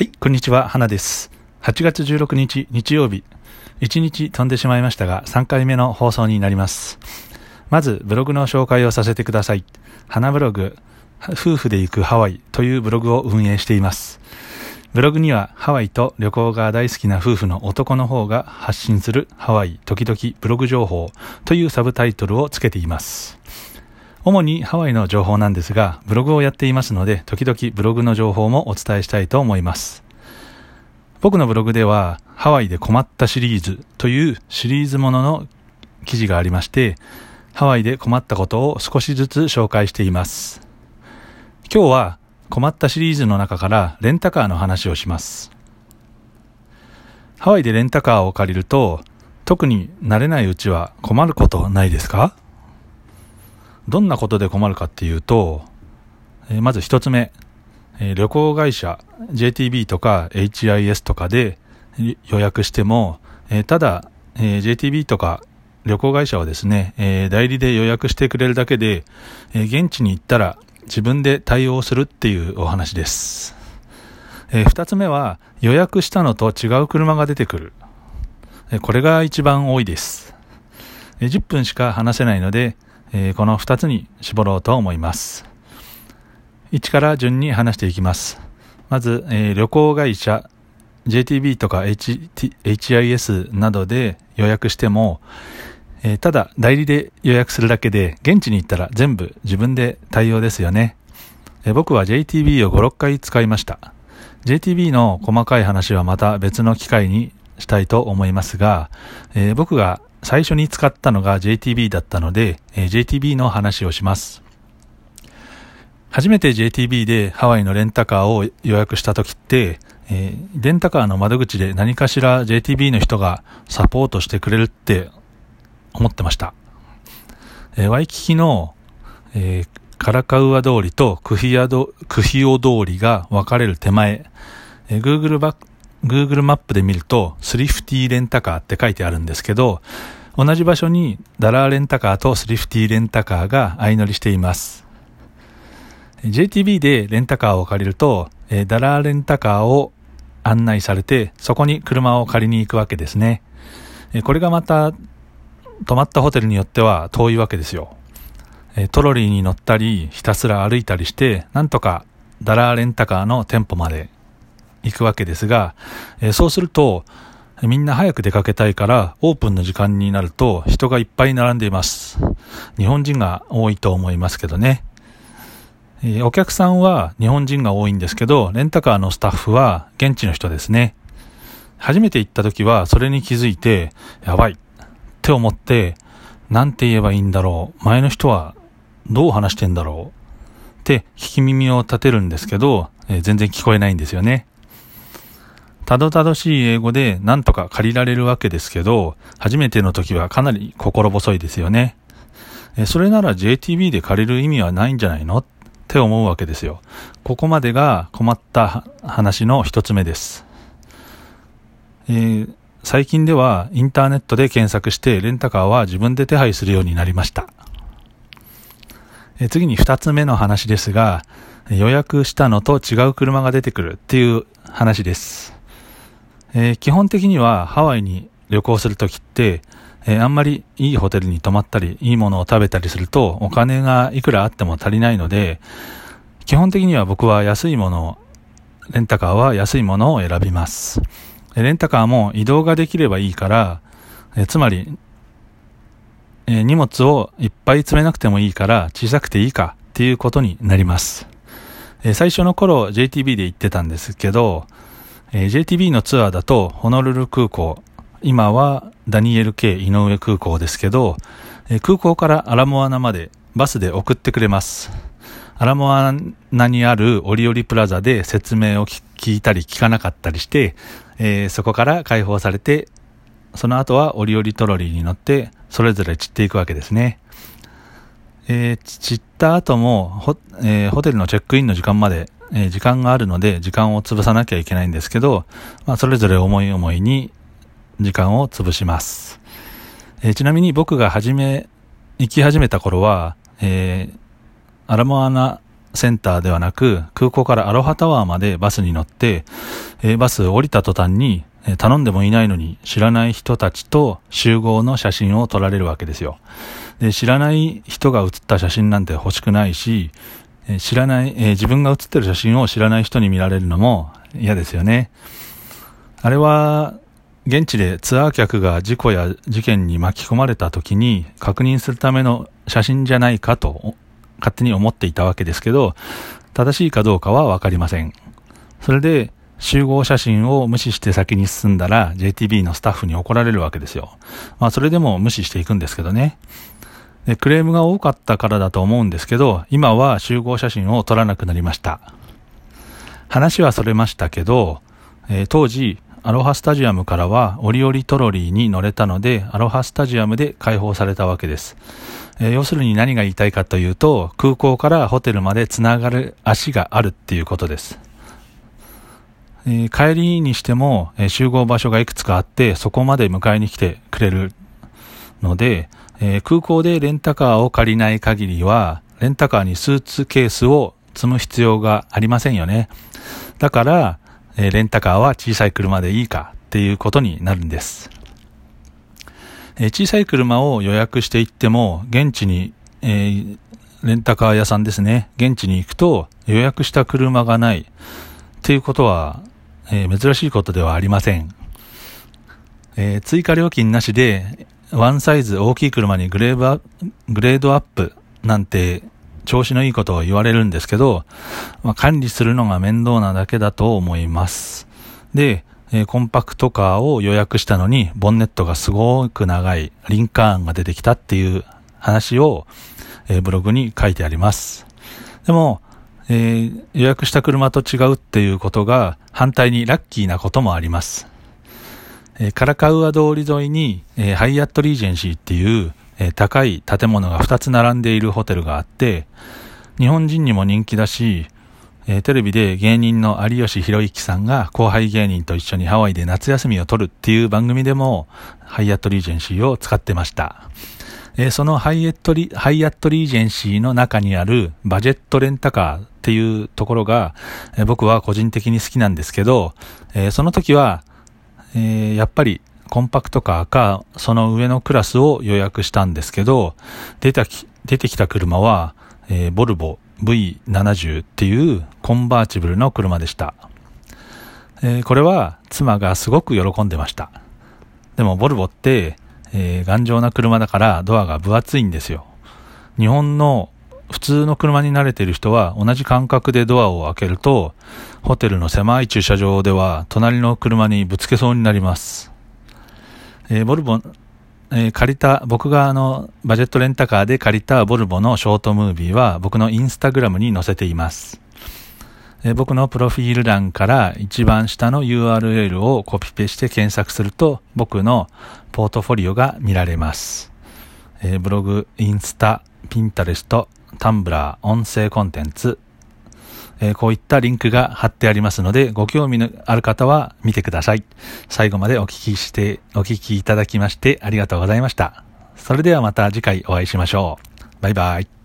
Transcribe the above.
はい、こんにちは、花です。8月16日、日曜日。1日飛んでしまいましたが、3回目の放送になります。まず、ブログの紹介をさせてください。花ブログ、夫婦で行くハワイというブログを運営しています。ブログには、ハワイと旅行が大好きな夫婦の男の方が発信するハワイ時々ブログ情報というサブタイトルをつけています。主にハワイの情報なんですが、ブログをやっていますので、時々ブログの情報もお伝えしたいと思います。僕のブログでは、ハワイで困ったシリーズというシリーズものの記事がありまして、ハワイで困ったことを少しずつ紹介しています。今日は困ったシリーズの中からレンタカーの話をします。ハワイでレンタカーを借りると、特に慣れないうちは困ることないですか？どんなことで困るかっていうと、えまず一つ目、え旅行会社 JTB とか HIS とかで予約しても、えただ、え JTB とか旅行会社はですね、え代理で予約してくれるだけで、え現地に行ったら自分で対応するっていうお話です。えー二つ目は予約したのと違う車が出てくる。えこれが一番多いです。え10分しか話せないので、えーこの2つに絞ろうと思います。1から順に話していきます。まず、えー旅行会社 JTB とか HT HIS などで予約しても、えーただ代理で予約するだけで現地に行ったら全部自分で対応ですよね。えー僕は JTB を5、6回使いました。JTB の細かい話はまた別の機会にしたいと思いますが、えー僕が最初に使ったのが JTB だったので、え JTB の話をします。初めて JTB でハワイのレンタカーを予約した時って、えーレンタカーの窓口で何かしら JTB の人がサポートしてくれるって思ってました。えーワイキキの、えーカラカウア通りとクヒアドクヒオ通りが分かれる手前、えー Google バ Google マップで見ると、スリフティーレンタカーって書いてあるんですけど、同じ場所にダラーレンタカーとスリフティーレンタカーが相乗りしています。JTB でレンタカーを借りると、えダラーレンタカーを案内されて、そこに車を借りに行くわけですね。えこれがまた、泊まったホテルによっては遠いわけですよ。えトロリーに乗ったり、ひたすら歩いたりして、なんとかダラーレンタカーの店舗まで行くわけですが、えーそうすると、みんな早く出かけたいから、オープンの時間になると人がいっぱい並んでいます。日本人が多いと思いますけどね。えーお客さんは日本人が多いんですけど、レンタカーのスタッフは現地の人ですね。初めて行った時はそれに気づいて、やばいって思って、なんて言えばいいんだろう。前の人はどう話してんだろう。って聞き耳を立てるんですけど、えー全然聞こえないんですよね。たどたどしい英語でなんとか借りられるわけですけど、初めての時はかなり心細いですよね。えそれなら JTB で借りる意味はないんじゃないの？って思うわけですよ。ここまでが困った話の一つ目です。えー最近ではインターネットで検索してレンタカーは自分で手配するようになりました。えー次に二つ目の話ですが、予約したのと違う車が出てくるっていう話です。えー基本的にはハワイに旅行するときって、えーあんまりいいホテルに泊まったり、いいものを食べたりすると、お金がいくらあっても足りないので、基本的には僕は安いものを、レンタカーは安いものを選びます。レンタカーも移動ができればいいから、えーつまり、え荷物をいっぱい詰めなくてもいいから小さくていいかっていうことになります。え最初の頃 JTB で行ってたんですけど、えー JTB のツアーだとホノルル空港、今はダニエル K 井上空港ですけど、えー空港からアラモアナまでバスで送ってくれます。アラモアナにあるオリオリプラザで説明を聞聞いたり聞かなかったりして、えーそこから解放されて、その後はオリオリトロリーに乗って、それぞれ散っていくわけですね。えー散った後もホ、えーホテルのチェックインの時間まで、えー時間があるので、時間を潰さなきゃいけないんですけど、まあ、それぞれ思い思いに時間を潰します。えーちなみに僕が始め、行き始めた頃は、えーアラモアナセンターではなく、空港からアロハタワーまでバスに乗って、えー、バス降りた途端に、えー、頼んでもいないのに知らない人たちと集合の写真を撮られるわけですよ。で、知らない人が写った写真なんて欲しくないし、え、知らない、え自分が写ってる写真を知らない人に見られるのも嫌ですよね。あれは、現地でツアー客が事故や事件に巻き込まれた時に確認するための写真じゃないかと勝手に思っていたわけですけど、正しいかどうかはわかりません。それで集合写真を無視して先に進んだら JTB のスタッフに怒られるわけですよ。まあそれでも無視していくんですけどね。でクレームが多かったからだと思うんですけど、今は集合写真を撮らなくなりました。話はそれましたけど、えー、当時アロハスタジアムからは折々トロリーに乗れたので、アロハスタジアムで開放されたわけです。えー、要するに何が言いたいかというと、空港からホテルまでつながる足があるっていうことです。えー、帰りにしても、え、集合場所がいくつかあって、そこまで迎えに来てくれるので、え空港でレンタカーを借りない限りは、レンタカーにスーツケースを積む必要がありませんよね。だから、えレンタカーは小さい車でいいかっていうことになるんです。え小さい車を予約していっても、現地に、えー、レンタカー屋さんですね、現地に行くと予約した車がないっていうことは、え、珍しいことではありません。え、追加料金なしで、ワンサイズ大きい車にグレーグレードアップなんて調子のいいことを言われるんですけど、まあ、管理するのが面倒なだけだと思います。で、えー、コンパクトカーを予約したのに、ボンネットがすごく長いリンカーンが出てきたっていう話を、えー、ブログに書いてあります。でも、えー、予約した車と違うっていうことが反対にラッキーなこともあります。えカラカウア通り沿いに、えハイアットリージェンシーっていうえ高い建物が2つ並んでいるホテルがあって、日本人にも人気だし、えテレビで芸人の有吉弘行さんが後輩芸人と一緒にハワイで夏休みを取るっていう番組でも、ハイアットリージェンシーを使ってました。えそのハイアットリハイアットリージェンシーの中にあるバジェットレンタカーっていうところが、え僕は個人的に好きなんですけど、えその時は、えやっぱりコンパクトカーか、その上のクラスを予約したんですけど、出たき、出てきた車は、えー、ボルボ V70 っていうコンバーチブルの車でした。えー、これは妻がすごく喜んでました。でもボルボって、えー、頑丈な車だからドアが分厚いんですよ。日本の普通の車に慣れている人は同じ感覚でドアを開けると、ホテルの狭い駐車場では隣の車にぶつけそうになります。えー、ボルボ、えー、借りた、僕があの、バジェットレンタカーで借りたボルボのショートムービーは僕のインスタグラムに載せています。えー、僕のプロフィール欄から一番下の URL をコピペして検索すると僕のポートフォリオが見られます。えブログ、インスタ、ピンタレスト、タンブラー、音声コンテンツ、えー、こういったリンクが貼ってありますので、ご興味のある方は見てください。最後までお聞きして、お聞きいただきましてありがとうございました。それではまた次回お会いしましょう。バイバイ。